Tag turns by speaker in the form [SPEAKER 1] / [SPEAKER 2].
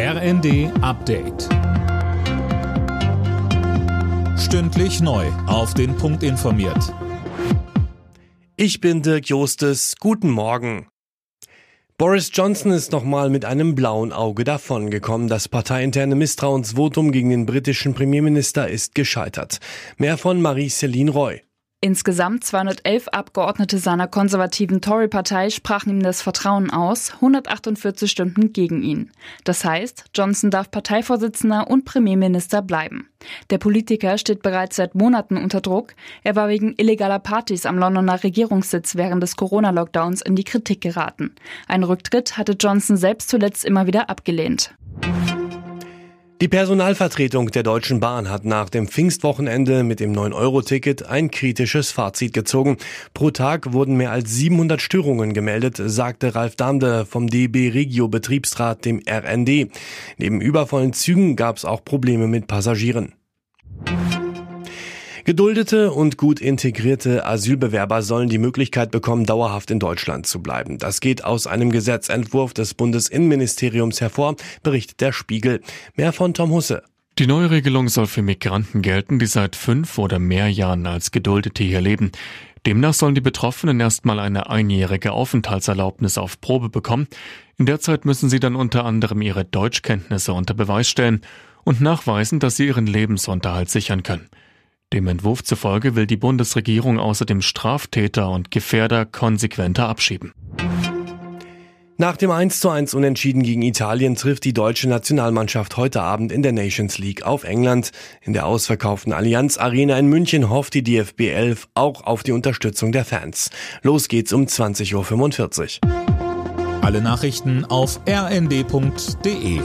[SPEAKER 1] RND Update. Stündlich neu. Auf den Punkt informiert.
[SPEAKER 2] Ich bin Dirk Jostes. Guten Morgen. Boris Johnson ist nochmal mit einem blauen Auge davongekommen. Das parteiinterne Misstrauensvotum gegen den britischen Premierminister ist gescheitert. Mehr von Marie-Céline Roy.
[SPEAKER 3] Insgesamt 211 Abgeordnete seiner konservativen Tory-Partei sprachen ihm das Vertrauen aus, 148 stimmten gegen ihn. Das heißt, Johnson darf Parteivorsitzender und Premierminister bleiben. Der Politiker steht bereits seit Monaten unter Druck. Er war wegen illegaler Partys am Londoner Regierungssitz während des Corona-Lockdowns in die Kritik geraten. Ein Rücktritt hatte Johnson selbst zuletzt immer wieder abgelehnt.
[SPEAKER 2] Die Personalvertretung der Deutschen Bahn hat nach dem Pfingstwochenende mit dem 9-Euro-Ticket ein kritisches Fazit gezogen. Pro Tag wurden mehr als 700 Störungen gemeldet, sagte Ralf Damde vom DB Regio Betriebsrat dem RND. Neben übervollen Zügen gab es auch Probleme mit Passagieren. Geduldete und gut integrierte Asylbewerber sollen die Möglichkeit bekommen, dauerhaft in Deutschland zu bleiben. Das geht aus einem Gesetzentwurf des Bundesinnenministeriums hervor, berichtet der Spiegel. Mehr von Tom Husse.
[SPEAKER 4] Die neue Regelung soll für Migranten gelten, die seit fünf oder mehr Jahren als Geduldete hier leben. Demnach sollen die Betroffenen erstmal eine einjährige Aufenthaltserlaubnis auf Probe bekommen. In der Zeit müssen sie dann unter anderem ihre Deutschkenntnisse unter Beweis stellen und nachweisen, dass sie ihren Lebensunterhalt sichern können. Dem Entwurf zufolge will die Bundesregierung außerdem Straftäter und Gefährder konsequenter abschieben.
[SPEAKER 2] Nach dem 1 zu 1 Unentschieden gegen Italien trifft die deutsche Nationalmannschaft heute Abend in der Nations League auf England. In der ausverkauften Allianz Arena in München hofft die DFB 11 auch auf die Unterstützung der Fans. Los geht's um 20.45 Uhr.
[SPEAKER 1] Alle Nachrichten auf rnd.de